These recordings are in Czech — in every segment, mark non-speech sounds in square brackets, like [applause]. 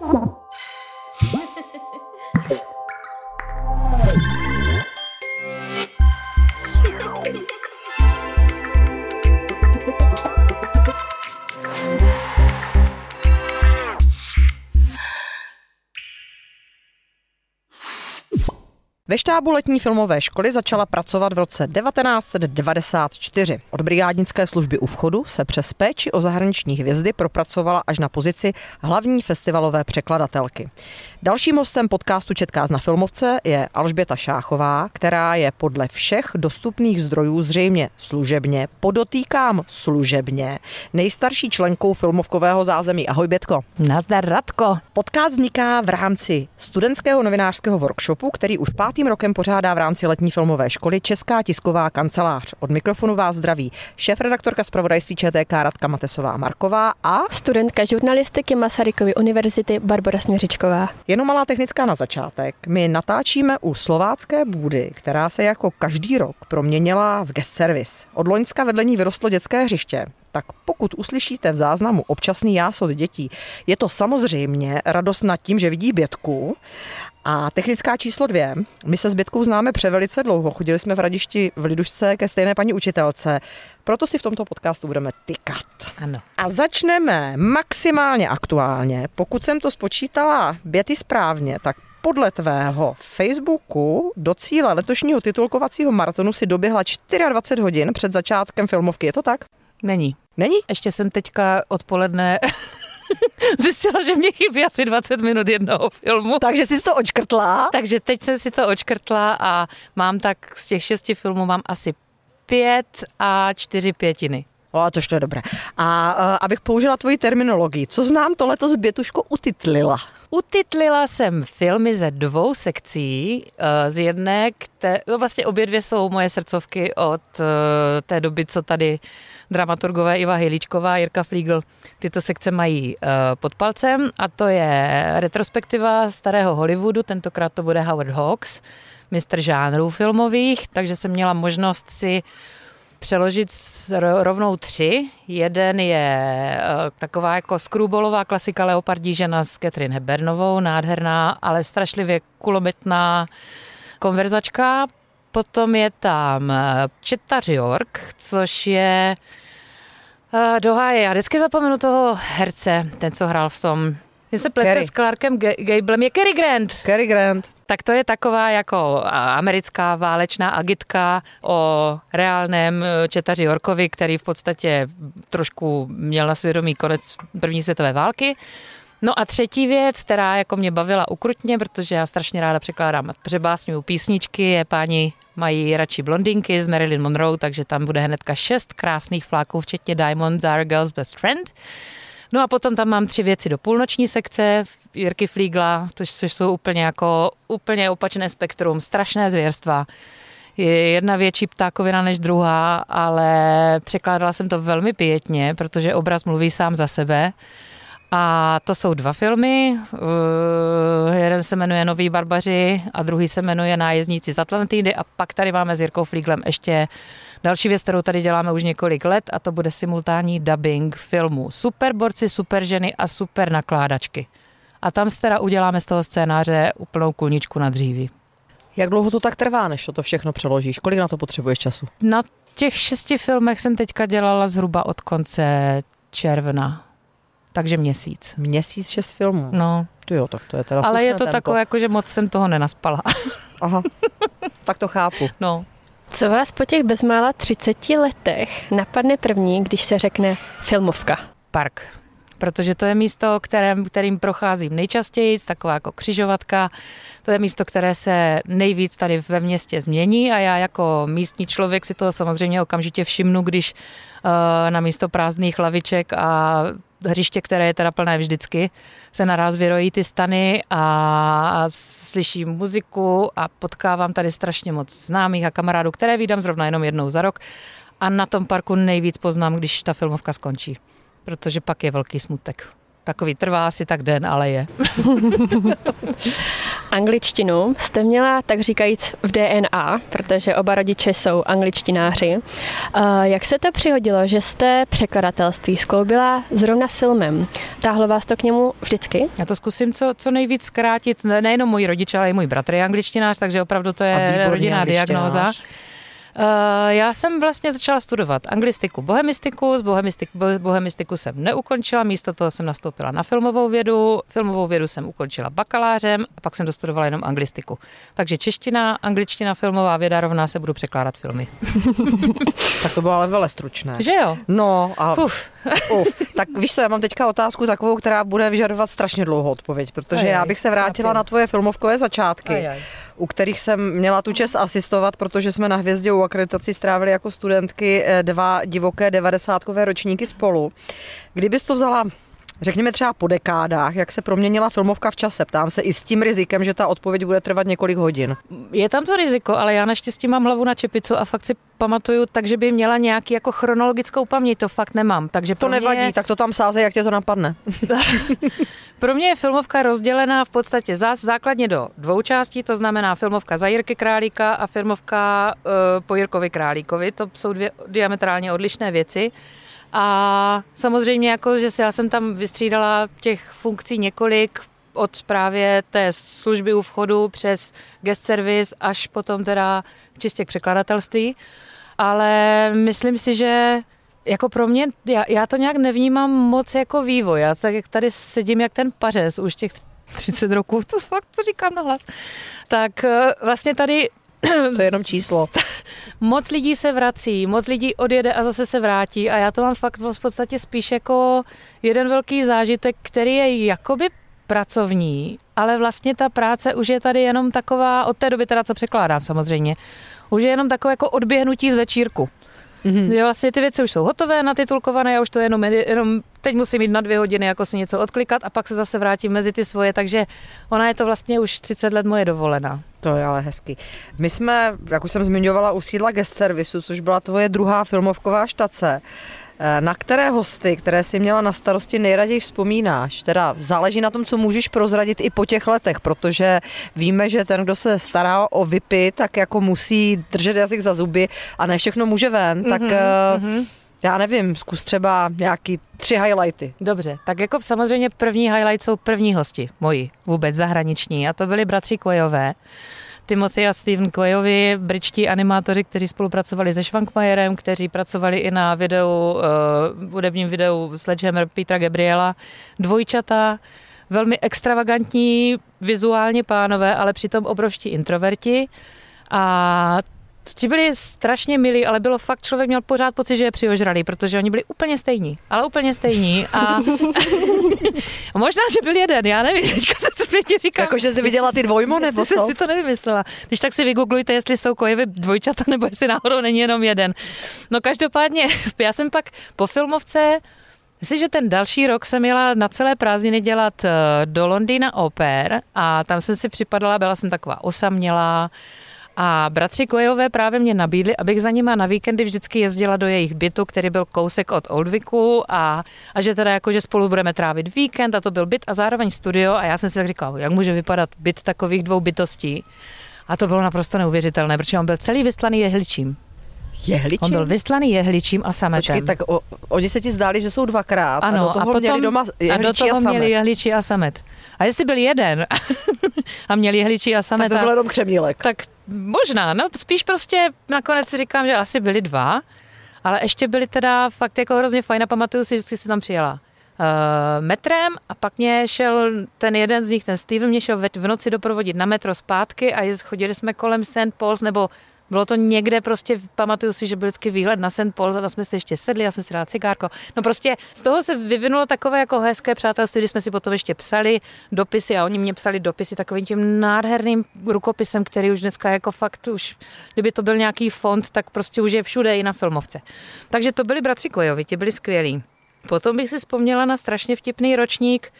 Yeah. Ve štábu letní filmové školy začala pracovat v roce 1994. Od brigádnické služby u vchodu se přes péči o zahraniční hvězdy propracovala až na pozici hlavní festivalové překladatelky. Dalším hostem podcastu Četkáz na filmovce je Alžběta Šáchová, která je podle všech dostupných zdrojů zřejmě služebně, podotýkám služebně, nejstarší členkou filmovkového zázemí. Ahoj Bětko. Nazdar Radko. Podcast vzniká v rámci studentského novinářského workshopu, který už pátým rokem pořádá v rámci letní filmové školy Česká tisková kancelář. Od mikrofonu vás zdraví šéf-redaktorka zpravodajství ČTK Radka Matesová Marková a studentka žurnalistiky Masarykovy univerzity Barbara Směřičková. Jenom malá technická na začátek. My natáčíme u slovácké bůdy, která se jako každý rok proměnila v guest service. Od Loňska vedle ní vyrostlo dětské hřiště, tak pokud uslyšíte v záznamu občasný jásot dětí, je to samozřejmě radost nad tím, že vidí bětku. A technická číslo dvě. My se s Bětkou známe převelice dlouho. Chodili jsme v Radišti v Lidušce ke stejné paní učitelce. Proto si v tomto podcastu budeme tykat. Ano. A začneme maximálně aktuálně. Pokud jsem to spočítala Běty správně, tak podle tvého Facebooku do cíle letošního titulkovacího maratonu si doběhla 24 hodin před začátkem filmovky. Je to tak? Není. Není? Ještě jsem teďka odpoledne [laughs] zjistila, že mě chybí asi 20 minut jednoho filmu. Takže jsi to očkrtla? Takže teď jsem si to očkrtla a mám tak z těch šesti filmů mám asi pět a čtyři pětiny. O, a tož to je dobré. A uh, abych použila tvoji terminologii, co znám to letos Bětuško utitlila? Utitlila jsem filmy ze dvou sekcí. Z jedné, které, no vlastně obě dvě jsou moje srdcovky od té doby, co tady dramaturgové Iva Hejlíčková a Jirka Flígl tyto sekce mají pod palcem a to je retrospektiva starého Hollywoodu, tentokrát to bude Howard Hawks, mistr žánrů filmových, takže jsem měla možnost si přeložit rovnou tři. Jeden je uh, taková jako skrůbolová klasika Leopardí žena s Catherine Hebernovou, nádherná, ale strašlivě kulometná konverzačka. Potom je tam Četa York, což je uh, do háje. Já vždycky zapomenu toho herce, ten, co hrál v tom mě se plete s Clarkem Gablem, je Cary Grant. Cary Grant. Tak to je taková jako americká válečná agitka o reálném četaři Yorkovi, který v podstatě trošku měl na svědomí konec první světové války. No a třetí věc, která jako mě bavila ukrutně, protože já strašně ráda překládám přebásňuju písničky, je páni mají radši blondinky z Marilyn Monroe, takže tam bude hnedka šest krásných fláků, včetně Diamonds Are Girl's Best Friend. No a potom tam mám tři věci do půlnoční sekce, Jirky Flígla, což jsou úplně jako úplně opačné spektrum, strašné zvěrstva. Je jedna větší ptákovina než druhá, ale překládala jsem to velmi pětně, protože obraz mluví sám za sebe. A to jsou dva filmy. Jeden se jmenuje Noví barbaři a druhý se jmenuje Nájezdníci z Atlantidy a pak tady máme s Jirkou Flíglem ještě Další věc, kterou tady děláme už několik let a to bude simultánní dubbing filmu Superborci, Superženy a Super nakládačky. A tam se teda uděláme z toho scénáře úplnou kulničku na dříví. Jak dlouho to tak trvá, než to všechno přeložíš? Kolik na to potřebuješ času? Na těch šesti filmech jsem teďka dělala zhruba od konce června. Takže měsíc. Měsíc, šest filmů? No. To jo, tak to je teda Ale je to tempo. takové, jako že moc jsem toho nenaspala. [laughs] Aha, tak to chápu. No. Co vás po těch bezmála 30 letech napadne první, když se řekne filmovka? Park. Protože to je místo, kterým, kterým procházím nejčastěji, taková jako křižovatka. To je místo, které se nejvíc tady ve městě změní a já jako místní člověk si toho samozřejmě okamžitě všimnu, když uh, na místo prázdných laviček a hřiště, které je teda plné vždycky, se naraz vyrojí ty stany a slyším muziku a potkávám tady strašně moc známých a kamarádů, které vydám zrovna jenom jednou za rok a na tom parku nejvíc poznám, když ta filmovka skončí, protože pak je velký smutek. Takový trvá asi tak den, ale je. [laughs] Angličtinu jste měla, tak říkajíc, v DNA, protože oba rodiče jsou angličtináři. Jak se to přihodilo, že jste překladatelství skloubila zrovna s filmem? Táhlo vás to k němu vždycky? Já to zkusím co, co nejvíc zkrátit. Nejenom můj rodič, ale i můj bratr je angličtinář, takže opravdu to je rodinná diagnóza. Uh, já jsem vlastně začala studovat anglistiku, bohemistiku, z bohemistiku, bohemistiku jsem neukončila, místo toho jsem nastoupila na filmovou vědu, filmovou vědu jsem ukončila bakalářem a pak jsem dostudovala jenom anglistiku. Takže čeština, angličtina, filmová věda rovná se budu překládat filmy. [laughs] tak to bylo ale vele stručné. Že jo? No, a uf. [laughs] uf. Tak víš co, já mám teďka otázku takovou, která bude vyžadovat strašně dlouhou odpověď, protože ajaj, já bych se vrátila na tvoje filmovkové začátky. Ajaj u kterých jsem měla tu čest asistovat, protože jsme na Hvězdě u akreditací strávili jako studentky eh, dva divoké devadesátkové ročníky spolu. Kdybys to vzala Řekněme třeba po dekádách, jak se proměnila filmovka v čase. Ptám se i s tím rizikem, že ta odpověď bude trvat několik hodin. Je tam to riziko, ale já naštěstí mám hlavu na čepicu a fakt si pamatuju, takže by měla nějaký jako chronologickou paměť, to fakt nemám. Takže to nevadí, je... tak to tam sáze, jak tě to napadne. [laughs] Pro mě je filmovka rozdělená v podstatě zás základně do dvou částí, to znamená filmovka za Jirky Králíka a filmovka uh, po Jirkovi Králíkovi. To jsou dvě diametrálně odlišné věci. A samozřejmě jako, že já jsem tam vystřídala těch funkcí několik, od právě té služby u vchodu přes guest service až potom teda čistě k překladatelství. Ale myslím si, že jako pro mě, já, já to nějak nevnímám moc jako vývoj. Já tak jak tady sedím jak ten pařez už těch 30 roků, [laughs] to fakt to říkám na hlas. Tak eh, vlastně tady [clears throat] to je jenom číslo. moc lidí se vrací, moc lidí odjede a zase se vrátí a já to mám fakt v podstatě spíš jako jeden velký zážitek, který je jakoby pracovní, ale vlastně ta práce už je tady jenom taková, od té doby teda, co překládám samozřejmě, už je jenom takové jako odběhnutí z večírku. Mm-hmm. Jo, vlastně ty věci už jsou hotové, natitulkované, já už to jenom, jenom teď musím mít na dvě hodiny jako si něco odklikat a pak se zase vrátím mezi ty svoje, takže ona je to vlastně už 30 let moje dovolená. To je ale hezky. My jsme, jak už jsem zmiňovala, u sídla guest servisu, což byla tvoje druhá filmovková štace. Eh, na které hosty, které si měla na starosti, nejraději vzpomínáš? Teda záleží na tom, co můžeš prozradit i po těch letech, protože víme, že ten, kdo se stará o VIPy, tak jako musí držet jazyk za zuby a ne všechno může ven, mm-hmm, tak mm-hmm. já nevím, zkus třeba nějaký tři highlighty. Dobře, tak jako samozřejmě první highlight jsou první hosti, moji vůbec zahraniční a to byli bratři Kojové. Timothy a Steven Quayovi, britští animátoři, kteří spolupracovali se Schwankmayerem, kteří pracovali i na videu, uh, hudebním videu Sledgehammer Petra Gabriela. Dvojčata, velmi extravagantní vizuálně pánové, ale přitom obrovští introverti. A Ti byli strašně milí, ale bylo fakt, člověk měl pořád pocit, že je přiožralý, protože oni byli úplně stejní, ale úplně stejní a [laughs] [laughs] možná, že byl jeden, já nevím, teďka se zpětně říkám. Jako, že jsi viděla ty dvojmo, nebo co? si to nevymyslela. Když tak si vygooglujte, jestli jsou kojevy dvojčata, nebo jestli náhodou není jenom jeden. No každopádně, [laughs] já jsem pak po filmovce Myslím, že ten další rok jsem jela na celé prázdniny dělat eh, do Londýna oper a tam jsem si připadala, byla jsem taková osamělá, a bratři Kojové právě mě nabídli, abych za nima na víkendy vždycky jezdila do jejich bytu, který byl kousek od Oldviku a, a že teda jako, že spolu budeme trávit víkend a to byl byt a zároveň studio a já jsem si tak říkal, jak může vypadat byt takových dvou bytostí. A to bylo naprosto neuvěřitelné, protože on byl celý vystlaný jehličím. Jehličím? On byl vystlaný jehličím a sametem. Počkej, tak o, oni se ti zdáli, že jsou dvakrát ano, a do toho a potom, měli doma a do toho a samet. měli jehličí a samet. A jestli byl jeden [laughs] a měli jehličí a samet. Tak to byl jenom křemílek. Tak možná, no spíš prostě nakonec si říkám, že asi byli dva, ale ještě byli teda fakt jako hrozně fajn a pamatuju si, že si tam přijela uh, metrem a pak mě šel ten jeden z nich, ten Steven, mě šel v noci doprovodit na metro zpátky a chodili jsme kolem St. Paul's nebo bylo to někde prostě, pamatuju si, že byl vždycky výhled na St. Paul, a jsme se ještě sedli, já jsem si dala cigárko. No prostě z toho se vyvinulo takové jako hezké přátelství, kdy jsme si potom ještě psali dopisy a oni mě psali dopisy takovým tím nádherným rukopisem, který už dneska jako fakt už, kdyby to byl nějaký fond, tak prostě už je všude i na filmovce. Takže to byli bratři Kojovi, ti byli skvělí. Potom bych si vzpomněla na strašně vtipný ročník,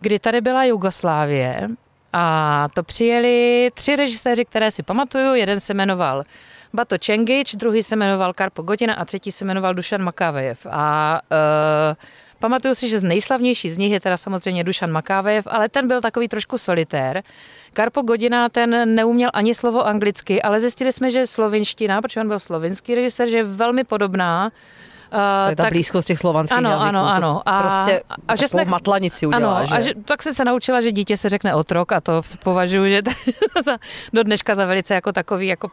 kdy tady byla Jugoslávie a to přijeli tři režiséři, které si pamatuju. Jeden se jmenoval Bato Čengič, druhý se jmenoval Karpo Godina a třetí se jmenoval Dušan Makávejev. A uh, Pamatuju si, že z nejslavnější z nich je teda samozřejmě Dušan Makávejev, ale ten byl takový trošku solitér. Karpo Godina, ten neuměl ani slovo anglicky, ale zjistili jsme, že slovinština, protože on byl slovinský režisér, že je velmi podobná to je ta tak, blízkost těch slovanských ano, jazyků. Ano, ano. A, prostě a že jsme matlanici udělá, ano, že? A že, tak jsem se naučila, že dítě se řekne otrok a to považuji, že [laughs] za, do dneška za velice jako takový jako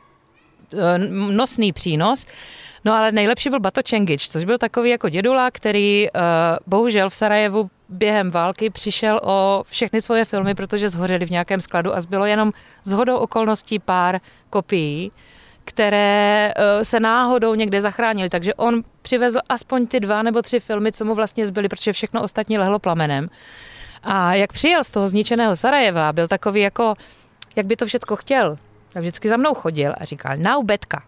eh, nosný přínos. No ale nejlepší byl Bato Čengič, což byl takový jako dědula, který uh, bohužel v Sarajevu během války přišel o všechny svoje filmy, protože zhořely v nějakém skladu a zbylo jenom z hodou okolností pár kopií které uh, se náhodou někde zachránili. Takže on přivezl aspoň ty dva nebo tři filmy, co mu vlastně zbyly, protože všechno ostatní lehlo plamenem. A jak přijel z toho zničeného Sarajeva, byl takový jako, jak by to všechno chtěl. Tak vždycky za mnou chodil a říkal, now Betka,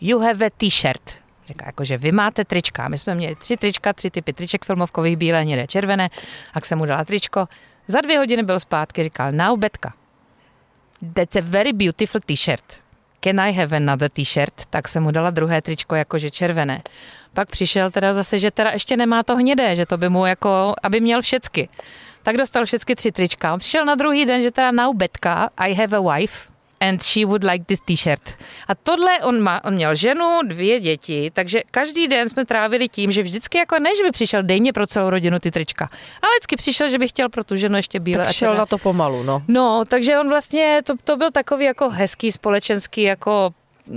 you have a t-shirt. Říká, jakože vy máte trička. My jsme měli tři trička, tři typy triček filmovkových, bílé, hnědé, červené. A jsem mu dala tričko. Za dvě hodiny byl zpátky, říkal, now Betka, that's a very beautiful t-shirt. Can I have another t-shirt? Tak jsem mu dala druhé tričko, jakože červené. Pak přišel teda zase, že teda ještě nemá to hnědé, že to by mu jako, aby měl všecky. Tak dostal všechny tři trička. On přišel na druhý den, že teda now Betka, I have a wife, and she would like this t-shirt. A tohle on, má, on měl ženu, dvě děti, takže každý den jsme trávili tím, že vždycky jako ne, že by přišel dejně pro celou rodinu ty trička, ale vždycky přišel, že by chtěl pro tu ženu ještě bílé. Tak šel na to pomalu, no. No, takže on vlastně, to, to byl takový jako hezký společenský jako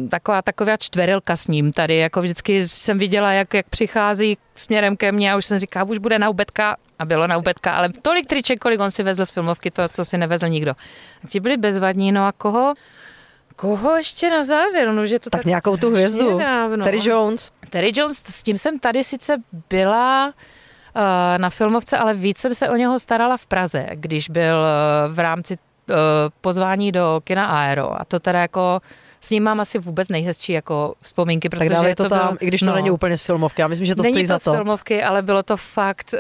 taková taková čtverilka s ním tady, jako vždycky jsem viděla, jak, jak přichází směrem ke mně a už jsem říkala, už bude na ubetka a bylo na ubetka, ale tolik triček, kolik on si vezl z filmovky, to, to si nevezl nikdo. A ti byli bezvadní, no a koho? Koho ještě na závěr? No, že to tak, tak nějakou tu hvězdu. Dávno. Terry Jones. Terry Jones, s tím jsem tady sice byla uh, na filmovce, ale víc jsem se o něho starala v Praze, když byl uh, v rámci uh, pozvání do kina Aero. A to teda jako s ním mám asi vůbec nejhezčí jako vzpomínky, protože tak dávej to, to tam, byl, i když to no, není úplně z filmovky. Já myslím, že to není stojí to za to. z filmovky, ale bylo to fakt... Uh,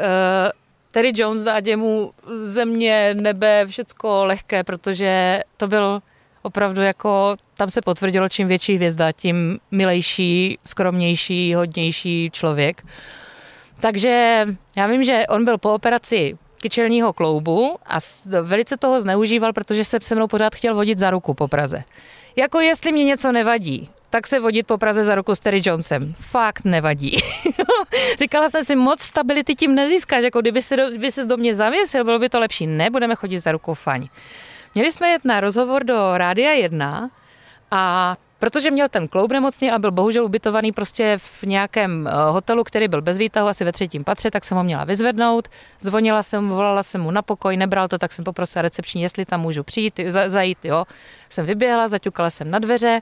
Terry Jones dá mu země, nebe, všecko lehké, protože to byl opravdu jako, tam se potvrdilo, čím větší hvězda, tím milejší, skromnější, hodnější člověk. Takže já vím, že on byl po operaci kyčelního kloubu a velice toho zneužíval, protože se se mnou pořád chtěl vodit za ruku po Praze. Jako jestli mě něco nevadí, tak se vodit po Praze za ruku s Terry Jonesem. Fakt nevadí. [laughs] Říkala jsem si, moc stability tím nezískáš, jako kdyby se, do, kdyby se do mě zavěsil, bylo by to lepší. Ne, budeme chodit za rukou faň. Měli jsme jet na rozhovor do Rádia 1 a protože měl ten kloub nemocný a byl bohužel ubytovaný prostě v nějakém eh, hotelu, který byl bez výtahu, asi ve třetím patře, tak jsem ho měla vyzvednout. Zvonila jsem, volala jsem mu na pokoj, nebral to, tak jsem poprosila recepční, jestli tam můžu přijít, zajít, jo. Jsem vyběhla, zaťukala jsem na dveře,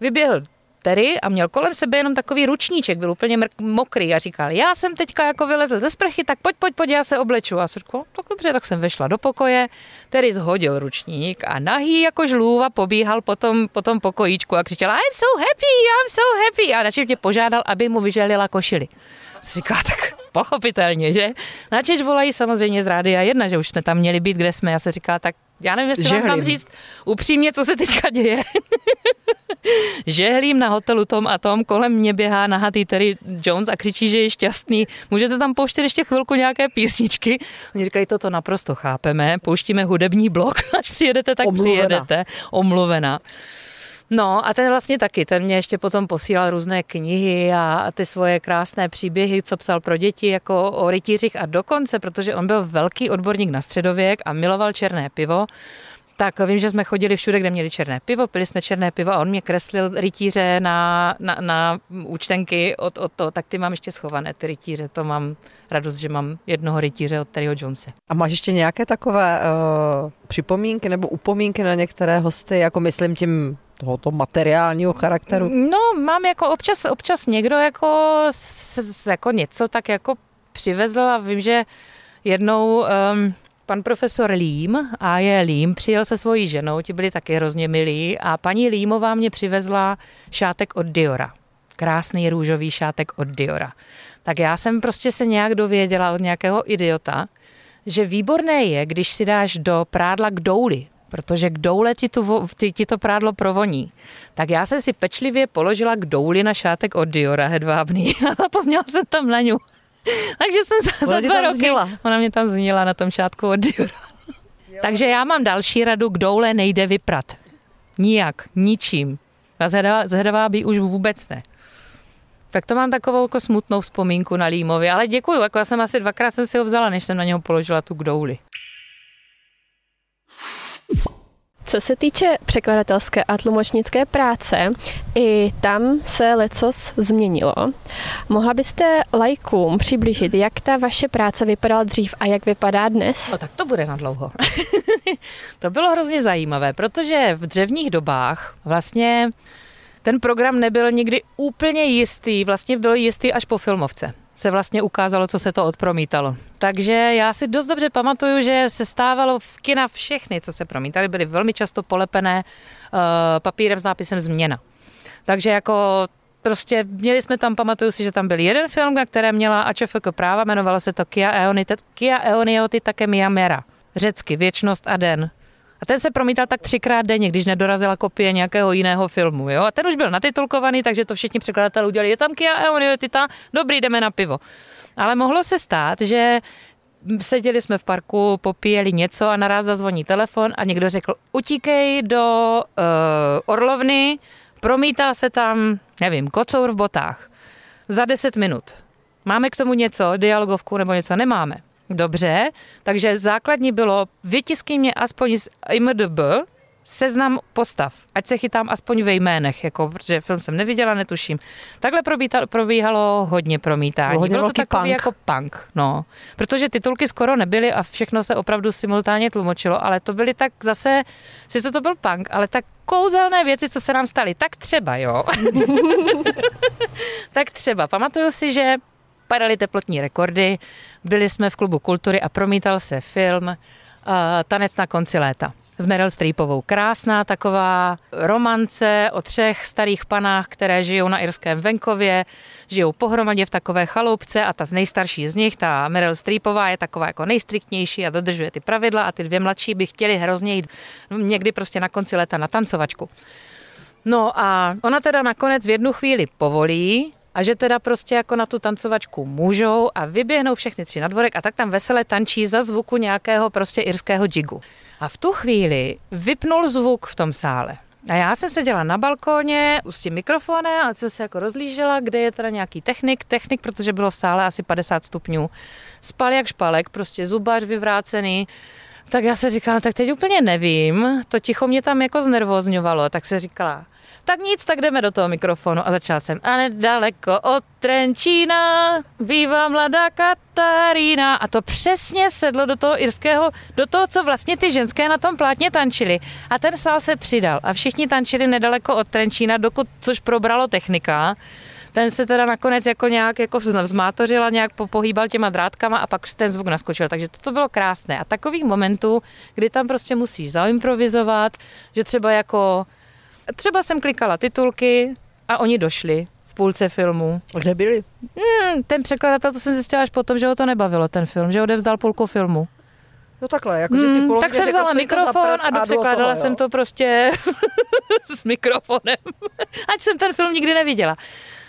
vyběhl Terry a měl kolem sebe jenom takový ručníček, byl úplně mokrý a říkal, já jsem teďka jako vylezl ze sprchy, tak pojď, pojď, pojď, já se obleču. A jsem říkal, tak dobře, tak jsem vešla do pokoje, Terry zhodil ručník a nahý jako žlůva pobíhal po tom, po tom pokojíčku a křičel, I'm so happy, I'm so happy. A načež mě požádal, aby mu vyželila košili. Jsem říká, tak pochopitelně, že? Načež volají samozřejmě z Rádia 1, že už jsme tam měli být, kde jsme. Já se říká, tak já nevím, jestli Žehlím. vám mám říct upřímně, co se teďka děje. [laughs] Žehlím na hotelu Tom a Tom, kolem mě běhá nahatý Terry Jones a křičí, že je šťastný. Můžete tam pouštět ještě chvilku nějaké písničky. Oni říkají, toto naprosto chápeme, pouštíme hudební blok, [laughs] až přijedete, tak Omluvena. přijedete. Omluvena. No a ten vlastně taky, ten mě ještě potom posílal různé knihy a ty svoje krásné příběhy, co psal pro děti, jako o rytířích a dokonce, protože on byl velký odborník na středověk a miloval černé pivo, tak vím, že jsme chodili všude, kde měli černé pivo, pili jsme černé pivo a on mě kreslil rytíře na, na, na účtenky od, od toho, tak ty mám ještě schované, ty rytíře, to mám radost, že mám jednoho rytíře od Terryho Jonese. A máš ještě nějaké takové uh, připomínky nebo upomínky na některé hosty, jako myslím tím tohoto materiálního charakteru? No, mám jako občas, občas někdo jako, s, jako něco tak jako přivezl a vím, že jednou um, pan profesor Lím, a je Lím, přijel se svojí ženou, ti byli taky hrozně milí a paní Límová mě přivezla šátek od Diora. Krásný růžový šátek od Diora. Tak já jsem prostě se nějak dověděla od nějakého idiota, že výborné je, když si dáš do prádla k douli, protože k doule ti, tu, ti, ti to prádlo provoní. Tak já jsem si pečlivě položila k douli na šátek od Diora hedvábný [laughs] a zapomněla jsem tam na ňu. [laughs] Takže jsem za, za dva roky... Zněla. Ona mě tam zněla na tom šátku od Diora. Takže já mám další radu, k doule nejde vyprat. Nijak, ničím. A zhedavá by už vůbec ne. Tak to mám takovou jako smutnou vzpomínku na Límovi, ale děkuju, jako já jsem asi dvakrát jsem si ho vzala, než jsem na něho položila tu kdouli. Co se týče překladatelské a tlumočnické práce, i tam se lecos změnilo. Mohla byste lajkům přiblížit, jak ta vaše práce vypadala dřív a jak vypadá dnes? No tak to bude na dlouho. [laughs] to bylo hrozně zajímavé, protože v dřevních dobách vlastně ten program nebyl nikdy úplně jistý, vlastně byl jistý až po filmovce se vlastně ukázalo, co se to odpromítalo. Takže já si dost dobře pamatuju, že se stávalo v kina všechny, co se promítaly, byly velmi často polepené uh, papírem s nápisem změna. Takže jako prostě měli jsme tam, pamatuju si, že tam byl jeden film, na které měla AČFK práva, jmenovalo se to Kia Eonity, Kia Eonioty také Mia Mera. Řecky, věčnost a den. A ten se promítal tak třikrát denně, když nedorazila kopie nějakého jiného filmu. Jo? A ten už byl natitulkovaný, takže to všichni překladatelé udělali. Je tam Kia Eoniotita, dobrý, jdeme na pivo. Ale mohlo se stát, že seděli jsme v parku, popíjeli něco a naraz zazvoní telefon a někdo řekl, utíkej do uh, Orlovny, promítá se tam, nevím, kocour v botách. Za 10 minut. Máme k tomu něco, dialogovku nebo něco? Nemáme. Dobře, takže základní bylo, vytiskni mě aspoň z IMDB, seznam postav, ať se chytám aspoň ve jménech, jako, protože film jsem neviděla, netuším. Takhle probíhalo, probíhalo hodně promítání. Hodně Bylo to takový punk. jako punk, no. Protože titulky skoro nebyly a všechno se opravdu simultánně tlumočilo, ale to byly tak zase, sice to byl punk, ale tak kouzelné věci, co se nám staly. Tak třeba, jo. [laughs] tak třeba. Pamatuju si, že padaly teplotní rekordy, byli jsme v klubu kultury a promítal se film uh, Tanec na konci léta s Meryl Streepovou. Krásná taková romance o třech starých panách, které žijou na irském venkově, žijou pohromadě v takové chaloupce a ta z nejstarší z nich, ta Meryl Streepová, je taková jako nejstriktnější a dodržuje ty pravidla a ty dvě mladší by chtěli hrozně jít někdy prostě na konci léta na tancovačku. No a ona teda nakonec v jednu chvíli povolí, a že teda prostě jako na tu tancovačku můžou a vyběhnou všechny tři na dvorek a tak tam vesele tančí za zvuku nějakého prostě irského jigu. A v tu chvíli vypnul zvuk v tom sále. A já jsem seděla na balkóně s tím mikrofonem a jsem se jako rozlížela, kde je teda nějaký technik. Technik, protože bylo v sále asi 50 stupňů. Spal jak špalek, prostě zubař vyvrácený. Tak já se říkala, tak teď úplně nevím, to ticho mě tam jako znervozňovalo, tak se říkala, tak nic, tak jdeme do toho mikrofonu a začala jsem. A nedaleko od Trenčína bývá mladá Katarína. A to přesně sedlo do toho irského, do toho, co vlastně ty ženské na tom plátně tančily. A ten sál se přidal a všichni tančili nedaleko od Trenčína, dokud, což probralo technika ten se teda nakonec jako nějak jako vzmátořila, nějak pohýbal těma drátkama a pak ten zvuk naskočil. Takže to bylo krásné. A takových momentů, kdy tam prostě musíš zaimprovizovat, že třeba jako Třeba jsem klikala titulky a oni došli v půlce filmu. Kde byli? Hmm, ten překladatel, to jsem zjistila až potom, že ho to nebavilo, ten film, že odevzdal půlku filmu. No takhle, jako, že si hmm, Tak jsem vzala mikrofon a dopřekládala jsem to prostě [laughs] s mikrofonem, [laughs] ať jsem ten film nikdy neviděla.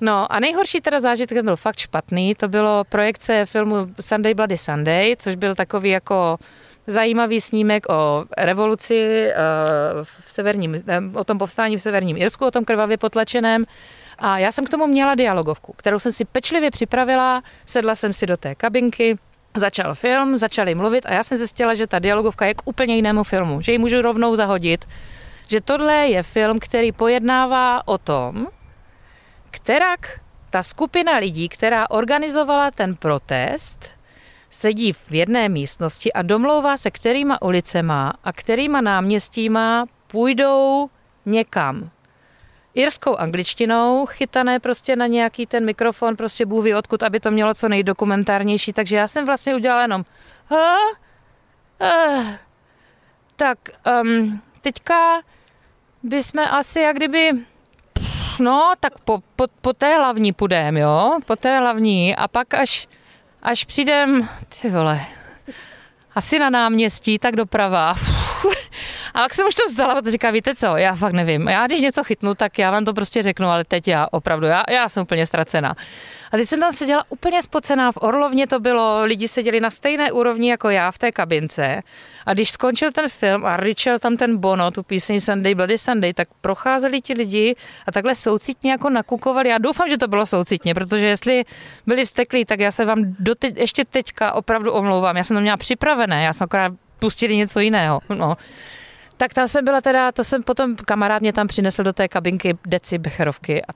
No a nejhorší teda zážitek byl fakt špatný, to bylo projekce filmu Sunday Bloody Sunday, což byl takový jako zajímavý snímek o revoluci eh, v severním, eh, o tom povstání v severním Irsku, o tom krvavě potlačeném. A já jsem k tomu měla dialogovku, kterou jsem si pečlivě připravila, sedla jsem si do té kabinky, začal film, začali mluvit a já jsem zjistila, že ta dialogovka je k úplně jinému filmu, že ji můžu rovnou zahodit, že tohle je film, který pojednává o tom, kterak ta skupina lidí, která organizovala ten protest, sedí v jedné místnosti a domlouvá se, kterýma ulicema a kterýma náměstíma půjdou někam. Irskou angličtinou, chytané prostě na nějaký ten mikrofon, prostě bůví odkud, aby to mělo co nejdokumentárnější, takže já jsem vlastně udělala jenom ha? Uh, tak um, teďka bychom asi jak kdyby no, tak po, po, po té hlavní půjdeme, jo, po té hlavní a pak až Až přijdem, ty vole, asi na náměstí, tak doprava. A pak jsem už to vzdala, a říká, víte co, já fakt nevím. Já když něco chytnu, tak já vám to prostě řeknu, ale teď já opravdu, já, já jsem úplně ztracená. A teď jsem tam seděla úplně spocená, v Orlovně to bylo, lidi seděli na stejné úrovni jako já v té kabince. A když skončil ten film a Richel tam ten Bono, tu píseň Sunday Bloody Sunday, tak procházeli ti lidi a takhle soucitně jako nakukovali. Já doufám, že to bylo soucitně, protože jestli byli vsteklí, tak já se vám doteď, ještě teďka opravdu omlouvám. Já jsem to měla připravené, já jsem akorát pustili něco jiného. No. Tak tam jsem byla teda, to jsem potom, kamarád mě tam přinesl do té kabinky deci becherovky a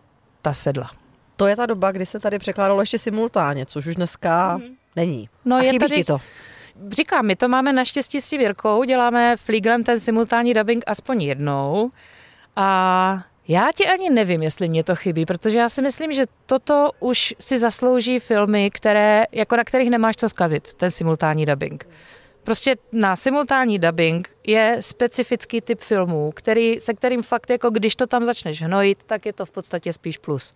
ta sedla. To je ta doba, kdy se tady překládalo ještě simultánně, což už dneska mm. není. No a je chybí tady, ti to? Říkám, my to máme naštěstí s tím Jirkou, děláme Fliglem ten simultánní dubbing aspoň jednou a já ti ani nevím, jestli mě to chybí, protože já si myslím, že toto už si zaslouží filmy, které, jako na kterých nemáš co zkazit, ten simultánní dubbing. Prostě na simultánní dubbing je specifický typ filmů, který, se kterým fakt jako když to tam začneš hnojit, tak je to v podstatě spíš plus.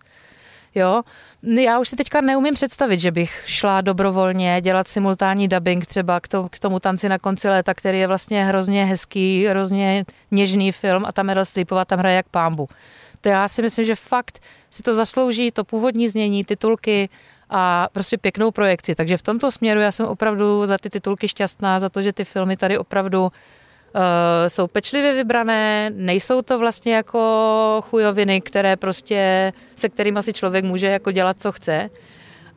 Jo, já už si teďka neumím představit, že bych šla dobrovolně dělat simultánní dubbing třeba k tomu, k tomu tanci na konci léta, který je vlastně hrozně hezký, hrozně něžný film a ta Meryl Streepová tam hraje jak pámbu. To já si myslím, že fakt si to zaslouží, to původní znění, titulky a prostě pěknou projekci. Takže v tomto směru já jsem opravdu za ty titulky šťastná, za to, že ty filmy tady opravdu Uh, jsou pečlivě vybrané, nejsou to vlastně jako chujoviny, které prostě, se kterými si člověk může jako dělat, co chce.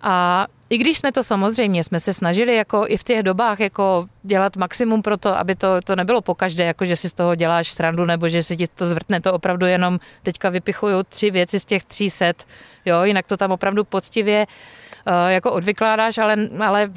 A i když jsme to samozřejmě, jsme se snažili jako i v těch dobách jako dělat maximum pro to, aby to, to nebylo pokaždé, jako že si z toho děláš srandu nebo že si ti to zvrtne, to opravdu jenom teďka vypichuju tři věci z těch tří set, jo, jinak to tam opravdu poctivě uh, jako odvykládáš, ale, ale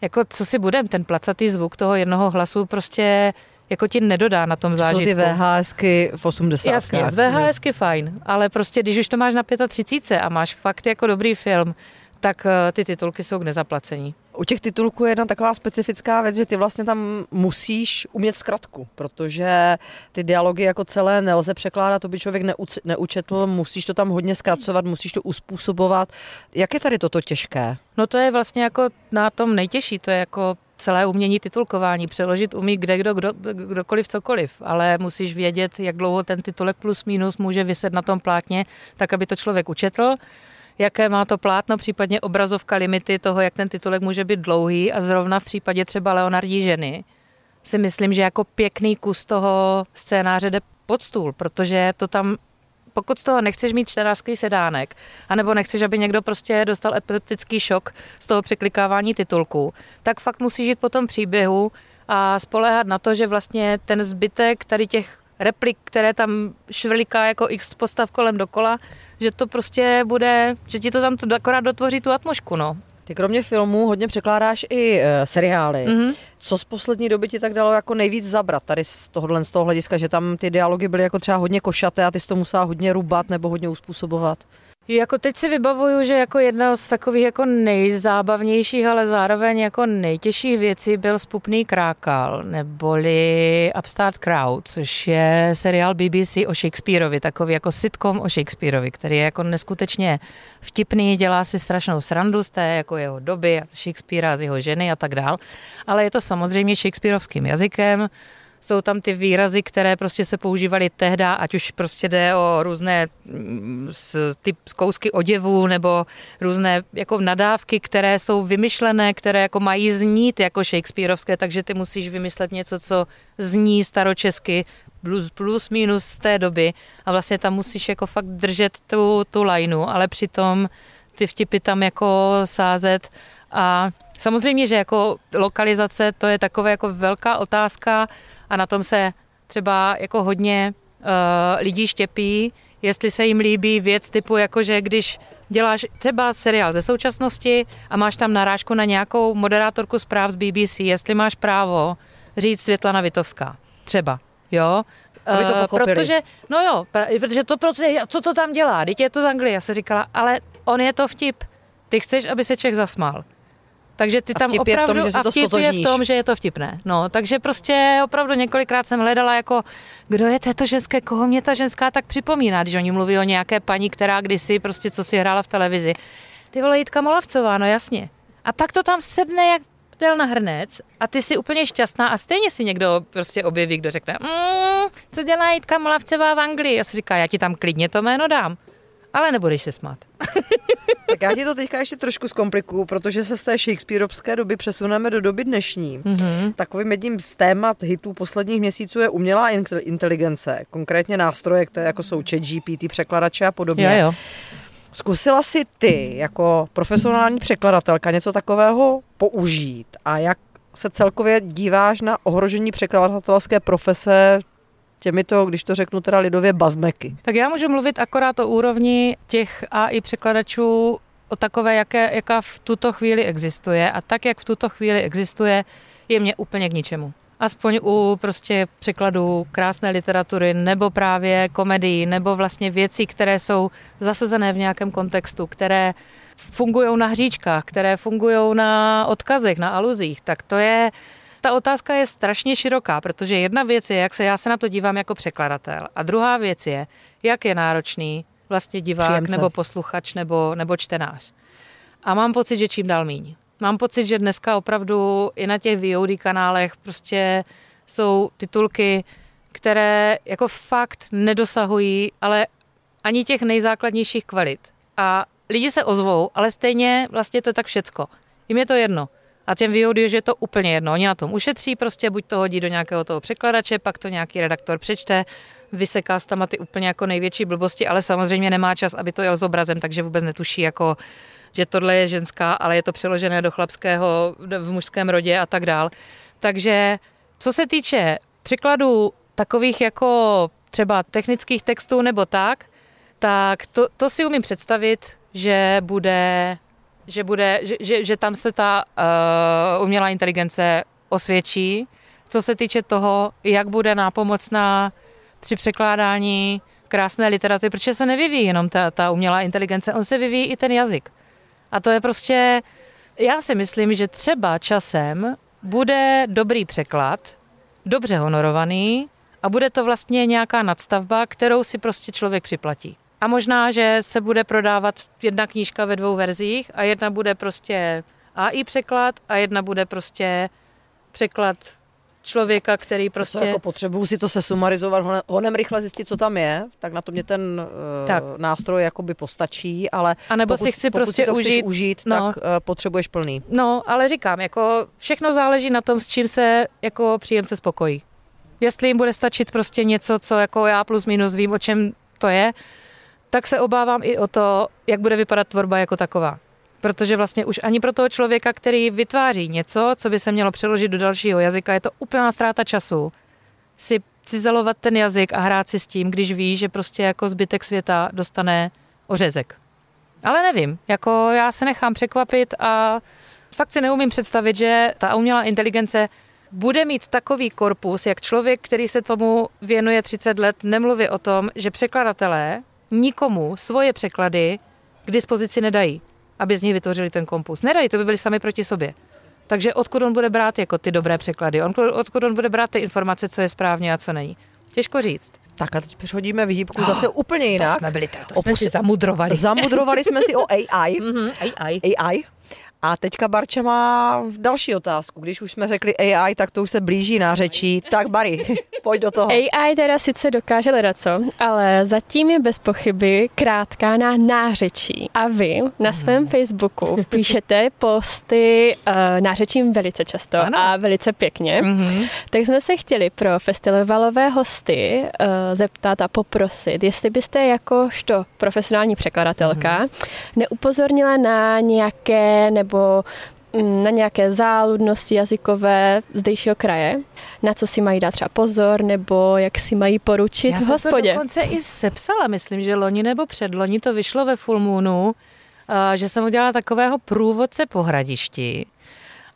jako co si budem, ten placatý zvuk toho jednoho hlasu prostě jako ti nedodá na tom zážitku. Jsou ty VHSky v 80. Jasně, z VHSky fajn, ale prostě když už to máš na 35 a máš fakt jako dobrý film, tak eh, ty titulky jsou k nezaplacení. U těch titulků je jedna taková specifická věc, že ty vlastně tam musíš umět zkratku, protože ty dialogy jako celé nelze překládat, to by člověk neuc- neučetl, musíš to tam hodně zkracovat, musíš to uspůsobovat. Jak je tady toto těžké? No to je vlastně jako na tom nejtěžší, to je jako celé umění titulkování. Přeložit umí kde kdo, kdo, kdokoliv cokoliv, ale musíš vědět, jak dlouho ten titulek plus minus může vyset na tom plátně, tak aby to člověk učetl jaké má to plátno, případně obrazovka limity toho, jak ten titulek může být dlouhý a zrovna v případě třeba Leonardí ženy si myslím, že jako pěkný kus toho scénáře jde pod stůl, protože to tam pokud z toho nechceš mít čtenářský sedánek, anebo nechceš, aby někdo prostě dostal epileptický šok z toho překlikávání titulku, tak fakt musíš jít po tom příběhu a spolehat na to, že vlastně ten zbytek tady těch replik, které tam švrliká jako x postav kolem dokola, že to prostě bude, že ti to tam to akorát dotvoří tu atmošku, no. Ty kromě filmů hodně překládáš i uh, seriály. Mm-hmm. Co z poslední doby ti tak dalo jako nejvíc zabrat tady z tohohle z toho hlediska, že tam ty dialogy byly jako třeba hodně košaté a ty jsi to musela hodně rubat nebo hodně uspůsobovat? Jako teď si vybavuju, že jako jedna z takových jako nejzábavnějších, ale zároveň jako nejtěžších věcí byl Spupný krákal, neboli Upstart Crowd, což je seriál BBC o Shakespeareovi, takový jako sitcom o Shakespeareovi, který je jako neskutečně vtipný, dělá si strašnou srandu z té jako jeho doby, Shakespearea, z jeho ženy a tak dál, ale je to samozřejmě Shakespeareovským jazykem, jsou tam ty výrazy, které prostě se používaly tehdy, ať už prostě jde o různé mm, ty kousky oděvů nebo různé jako nadávky, které jsou vymyšlené, které jako mají znít jako Shakespeareovské, takže ty musíš vymyslet něco, co zní staročesky, plus, plus minus z té doby. A vlastně tam musíš jako fakt držet tu, tu lineu, ale přitom ty vtipy tam jako sázet a samozřejmě, že jako lokalizace to je takové jako velká otázka, a na tom se třeba jako hodně uh, lidí štěpí, jestli se jim líbí věc typu, jako že když děláš třeba seriál ze současnosti a máš tam narážku na nějakou moderátorku zpráv z BBC, jestli máš právo říct Světlana Vitovská. Třeba, jo? Aby to uh, protože, no jo, protože to prostě, co to tam dělá? Dítě je to z Anglie. Já se říkala, ale on je to vtip. Ty chceš, aby se Čech zasmál. Takže ty tam opravdu, je v tom, že a vtip je v tom, že je to vtipné. No, takže prostě opravdu několikrát jsem hledala jako, kdo je této ženské, koho mě ta ženská tak připomíná, když oni mluví o nějaké paní, která kdysi prostě co si hrála v televizi. Ty vole Jitka Molavcová, no jasně. A pak to tam sedne jak dal na hrnec a ty jsi úplně šťastná a stejně si někdo prostě objeví, kdo řekne, mm, co dělá Jitka Molavcová v Anglii? Já si říká, já ti tam klidně to jméno dám, ale nebudeš se smát. [laughs] Tak já ti to teďka ještě trošku zkomplikuju, protože se z té Shakespeareovské doby přesuneme do doby dnešní. Mm-hmm. Takovým jedním z témat hitů posledních měsíců je umělá inteligence, konkrétně nástroje, které jako jsou chat GPT, překladače a podobně. Jo, jo. Zkusila si ty jako profesionální překladatelka něco takového použít a jak se celkově díváš na ohrožení překladatelské profese těmito, když to řeknu teda lidově, bazmeky? Tak já můžu mluvit akorát o úrovni těch AI překladačů, o takové, jaké, jaká v tuto chvíli existuje. A tak, jak v tuto chvíli existuje, je mě úplně k ničemu aspoň u prostě překladů krásné literatury nebo právě komedii nebo vlastně věcí, které jsou zasazené v nějakém kontextu, které fungují na hříčkách, které fungují na odkazech, na aluzích, tak to je, ta otázka je strašně široká, protože jedna věc je, jak se já se na to dívám jako překladatel a druhá věc je, jak je náročný vlastně divák Příjemce. nebo posluchač nebo, nebo čtenář. A mám pocit, že čím dál míň. Mám pocit, že dneska opravdu i na těch VOD kanálech prostě jsou titulky, které jako fakt nedosahují, ale ani těch nejzákladnějších kvalit. A lidi se ozvou, ale stejně vlastně to je tak všecko. Jim je to jedno. A těm VOD že je to úplně jedno. Oni na tom ušetří, prostě buď to hodí do nějakého toho překladače, pak to nějaký redaktor přečte, vyseká tam ty úplně jako největší blbosti, ale samozřejmě nemá čas, aby to jel s obrazem, takže vůbec netuší jako že tohle je ženská, ale je to přeložené do chlapského v mužském rodě a tak dál. Takže co se týče překladů takových jako třeba technických textů nebo tak, tak to, to si umím představit, že bude, že, bude, že, že, že tam se ta uh, umělá inteligence osvědčí. Co se týče toho, jak bude nápomocná při překládání krásné literatury, protože se nevyvíjí jenom ta, ta umělá inteligence, on se vyvíjí i ten jazyk. A to je prostě, já si myslím, že třeba časem bude dobrý překlad, dobře honorovaný a bude to vlastně nějaká nadstavba, kterou si prostě člověk připlatí. A možná, že se bude prodávat jedna knížka ve dvou verzích a jedna bude prostě AI překlad a jedna bude prostě překlad člověka, který prostě... To jako potřebuju si to se sumarizovat, honem rychle zjistit, co tam je, tak na to mě ten uh, tak. nástroj jakoby postačí, ale a nebo pokud, si chci pokud prostě si to užít, užít no. tak uh, potřebuješ plný. No, ale říkám, jako všechno záleží na tom, s čím se jako příjemce spokojí. Jestli jim bude stačit prostě něco, co jako já plus minus vím, o čem to je, tak se obávám i o to, jak bude vypadat tvorba jako taková. Protože vlastně už ani pro toho člověka, který vytváří něco, co by se mělo přeložit do dalšího jazyka, je to úplná ztráta času si cizelovat ten jazyk a hrát si s tím, když ví, že prostě jako zbytek světa dostane ořezek. Ale nevím, jako já se nechám překvapit a fakt si neumím představit, že ta umělá inteligence bude mít takový korpus, jak člověk, který se tomu věnuje 30 let, nemluví o tom, že překladatelé nikomu svoje překlady k dispozici nedají aby z nich vytvořili ten kompus. Nedají, to by byli sami proti sobě. Takže odkud on bude brát jako ty dobré překlady? On, odkud on bude brát ty informace, co je správně a co není? Těžko říct. Tak a teď přechodíme výhybku zase [gasps] oh, úplně jinak. To jsme byli, to jsme si zamudrovali. Zamudrovali jsme si o AI. mm-hmm, [laughs] AI. AI. A teďka Barča má další otázku. Když už jsme řekli AI, tak to už se blíží na řečí. Tak Bary, [laughs] pojď do toho. AI teda sice dokáže co, ale zatím je bez pochyby krátká na nářečí. A vy na svém hmm. Facebooku píšete posty uh, nářečím velice často ano. a velice pěkně. Mm-hmm. Tak jsme se chtěli pro festivalové hosty uh, zeptat a poprosit, jestli byste jakožto profesionální překladatelka mm-hmm. neupozornila na nějaké nebo nebo mm, na nějaké záludnosti jazykové zdejšího kraje, na co si mají dát třeba pozor, nebo jak si mají poručit Já v hospodě. Já jsem to dokonce i sepsala, myslím, že loni nebo předloni to vyšlo ve Full Moonu, že jsem udělala takového průvodce po hradišti.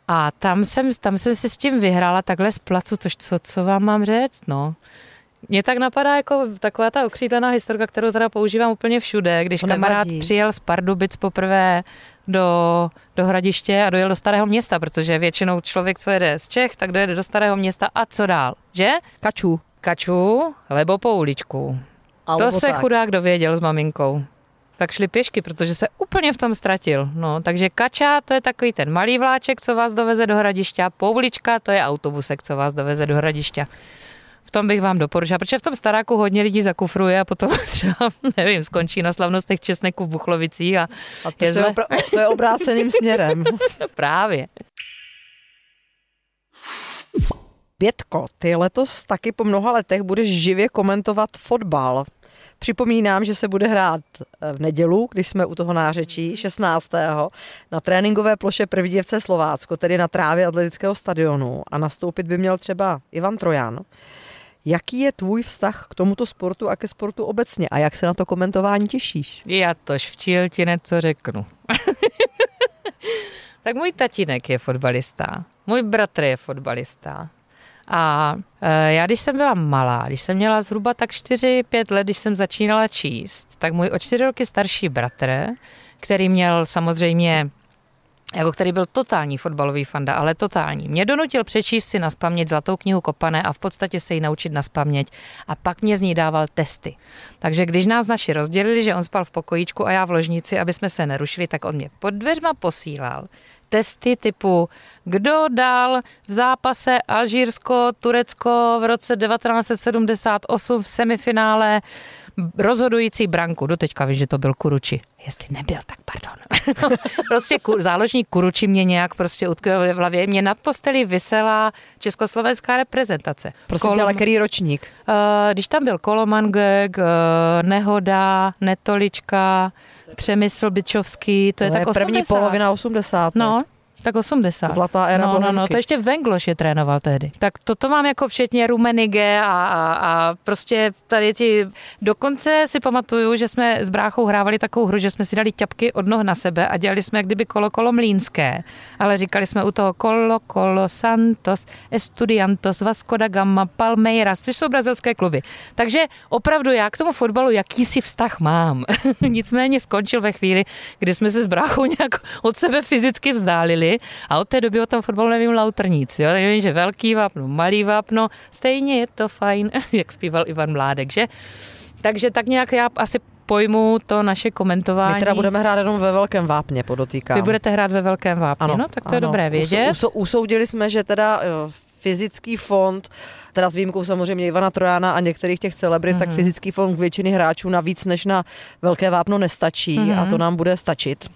A tam jsem, tam jsem si s tím vyhrála takhle z placu, to, co, co vám mám říct, no. Mě tak napadá jako taková ta okřídlená historka, kterou teda používám úplně všude, když to kamarád nevadí. přijel z Pardubic poprvé do, do Hradiště a dojel do Starého města, protože většinou člověk, co jede z Čech, tak dojede do Starého města a co dál, že? Kaču. Kaču, lebo po uličku. Alebo to se tak. chudák dověděl s maminkou. tak šli pěšky, protože se úplně v tom ztratil. No, takže kača, to je takový ten malý vláček, co vás doveze do hradiště, poulička, to je autobusek, co vás doveze do hradiště. V tom bych vám doporučila, protože v tom staráku hodně lidí zakufruje a potom [laughs] třeba, nevím, skončí na slavnostech česneku v Buchlovicích a, a to, je, obr- to je obráceným [laughs] směrem. Právě. Bětko, ty letos taky po mnoha letech budeš živě komentovat fotbal. Připomínám, že se bude hrát eh, v nedělu, když jsme u toho nářečí, 16. na tréninkové ploše Prvděvce Slovácko, tedy na trávě atletického stadionu a nastoupit by měl třeba Ivan Trojan. Jaký je tvůj vztah k tomuto sportu a ke sportu obecně a jak se na to komentování těšíš? Já tož včil ti něco řeknu. [laughs] tak můj tatínek je fotbalista, můj bratr je fotbalista, a e, já, když jsem byla malá, když jsem měla zhruba tak 4-5 let, když jsem začínala číst, tak můj o 4 roky starší bratr, který měl samozřejmě jako který byl totální fotbalový fanda, ale totální. Mě donutil přečíst si na spaměť Zlatou knihu Kopané a v podstatě se ji naučit na spaměť a pak mě z ní dával testy. Takže když nás naši rozdělili, že on spal v pokojíčku a já v ložnici, aby jsme se nerušili, tak on mě pod dveřma posílal testy typu, kdo dal v zápase Alžírsko-Turecko v roce 1978 v semifinále rozhodující branku. Doteďka víš, že to byl Kuruči. Jestli nebyl, tak pardon. [laughs] prostě kur, záložník Kuruči mě nějak prostě utkvěl v hlavě. Mě nad posteli vysela československá reprezentace. Prosím Kolom... tě, ale který ročník? Uh, když tam byl Kolomangek, uh, Nehoda, Netolička, Přemysl Byčovský, to, to je, je tak 80. první polovina 80. No, tak 80. Zlatá éra No, no, no, to ještě Vengloš je trénoval tehdy. Tak toto mám jako včetně Rumenige a, a, a prostě tady ti... Dokonce si pamatuju, že jsme s bráchou hrávali takovou hru, že jsme si dali ťapky od noh na sebe a dělali jsme jak kdyby kolo kolo mlínské. Ale říkali jsme u toho kolo kolo Santos, Estudiantos, Vasco da Gama, Palmeiras, což jsou brazilské kluby. Takže opravdu já k tomu fotbalu jakýsi vztah mám. [laughs] Nicméně skončil ve chvíli, kdy jsme se s bráchou nějak od sebe fyzicky vzdálili a od té doby o tom fotbalu nevím lauter nic. Jo? Nevím, že velký vápno, malý vápno, stejně je to fajn, [laughs] jak zpíval Ivan Mládek, že? Takže tak nějak já asi pojmu to naše komentování. My teda budeme hrát jenom ve velkém vápně, podotýkám. Vy budete hrát ve velkém vápně, ano, no tak to ano. je dobré vědět. Usou, usoudili jsme, že teda fyzický fond, teda s výjimkou samozřejmě Ivana Trojana a některých těch celebrit, mm-hmm. tak mhm. fyzický fond většiny hráčů navíc než na velké vápno nestačí mm-hmm. a to mhm. nám bude stačit.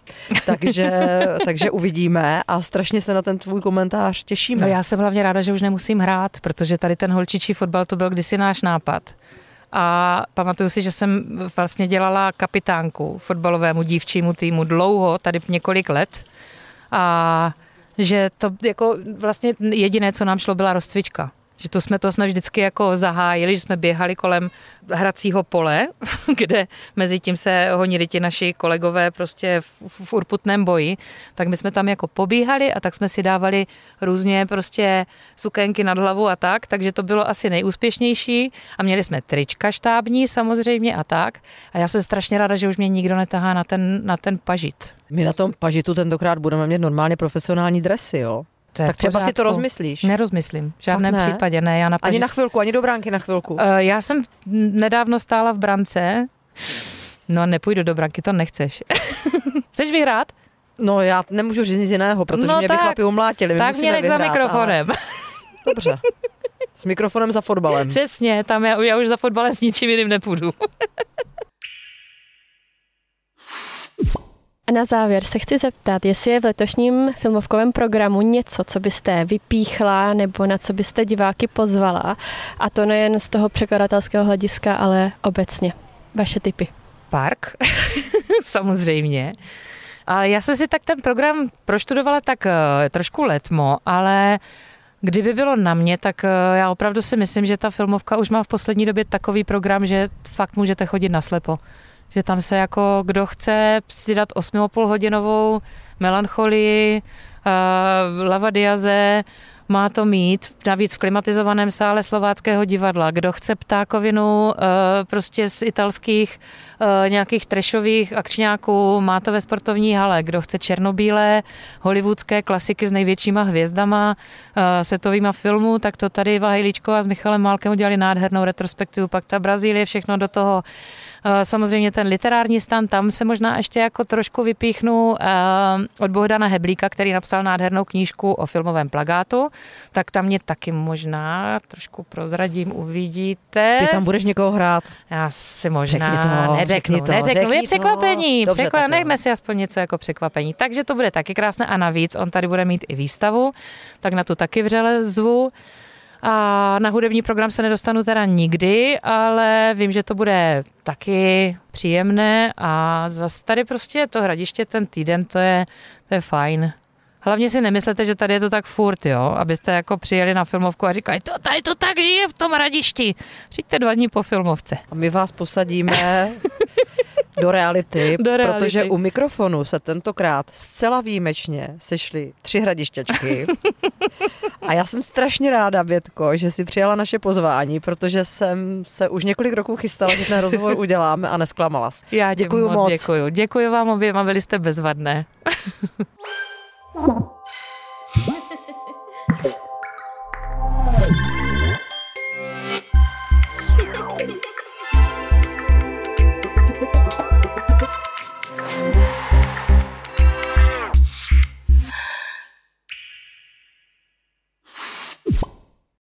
Takže, [laughs] takže uvidíme a strašně se na ten tvůj komentář těšíme. No já jsem hlavně ráda, že už nemusím hrát, protože tady ten holčičí fotbal to byl kdysi náš nápad. A pamatuju si, že jsem vlastně dělala kapitánku fotbalovému dívčímu týmu dlouho, tady několik let. A že to jako vlastně jediné, co nám šlo, byla rozcvička. Že to jsme, to jsme vždycky jako zahájili, že jsme běhali kolem hracího pole, [laughs] kde mezi tím se honili ti naši kolegové prostě v, v urputném boji, tak my jsme tam jako pobíhali a tak jsme si dávali různě prostě sukénky nad hlavu a tak, takže to bylo asi nejúspěšnější a měli jsme trička štábní samozřejmě a tak a já jsem strašně ráda, že už mě nikdo netahá na ten, na ten pažit. My na tom pažitu tentokrát budeme mít normálně profesionální dresy, jo? To tak třeba si to rozmyslíš. Nerozmyslím, v žádném ne. případě ne. Já na paži... Ani na chvilku, ani do bránky na chvilku. Uh, já jsem nedávno stála v brance, no nepůjdu do branky, to nechceš. [laughs] Chceš vyhrát? No já nemůžu říct nic jiného, protože no mě tak, by chlapi umlátili. Tak mě nech za mikrofonem. Ale... [laughs] Dobře. S mikrofonem za fotbalem. Přesně, tam já, já už za fotbalem s ničím jiným nepůjdu. [laughs] A na závěr se chci zeptat, jestli je v letošním filmovkovém programu něco, co byste vypíchla nebo na co byste diváky pozvala. A to nejen z toho překladatelského hlediska, ale obecně. Vaše typy. Park, [laughs] samozřejmě. Ale já jsem si tak ten program proštudovala tak uh, trošku letmo, ale Kdyby bylo na mě, tak uh, já opravdu si myslím, že ta filmovka už má v poslední době takový program, že fakt můžete chodit naslepo že tam se jako kdo chce si dát 8,5 hodinovou melancholii, uh, lavadiaze, má to mít navíc v klimatizovaném sále slováckého divadla. Kdo chce ptákovinu eh, prostě z italských eh, nějakých trešových akčňáků, má to ve sportovní hale. Kdo chce černobílé hollywoodské klasiky s největšíma hvězdama, světovýma filmů, tak to tady Eva Hejlíčková s Michalem Málkem udělali nádhernou retrospektivu. Pak ta Brazílie, všechno do toho Samozřejmě ten literární stan, tam se možná ještě jako trošku vypíchnu od Bohdana Heblíka, který napsal nádhernou knížku o filmovém plagátu, tak tam mě taky možná trošku prozradím, uvidíte. Ty tam budeš někoho hrát? Já si možná to, neřeknu, to, neřeknu. Je překvapení, Dobře, překvapení. nechme si aspoň něco jako překvapení. Takže to bude taky krásné a navíc on tady bude mít i výstavu, tak na tu taky vřele zvu. A na hudební program se nedostanu teda nikdy, ale vím, že to bude taky příjemné a zase tady prostě to hradiště ten týden, to je, to je fajn. Hlavně si nemyslete, že tady je to tak furt, jo, abyste jako přijeli na filmovku a říkali, to, tady to tak žije v tom radišti. Přijďte dva dní po filmovce. A my vás posadíme [laughs] do reality, [laughs] do reality, protože u mikrofonu se tentokrát zcela výjimečně sešly tři hradišťačky. A já jsem strašně ráda, Bětko, že si přijala naše pozvání, protože jsem se už několik roků chystala, že ten rozhovor uděláme a nesklamala. Já děkuji moc. moc. Děkuji. Děkuji vám oběma, byli jste bezvadné. [laughs]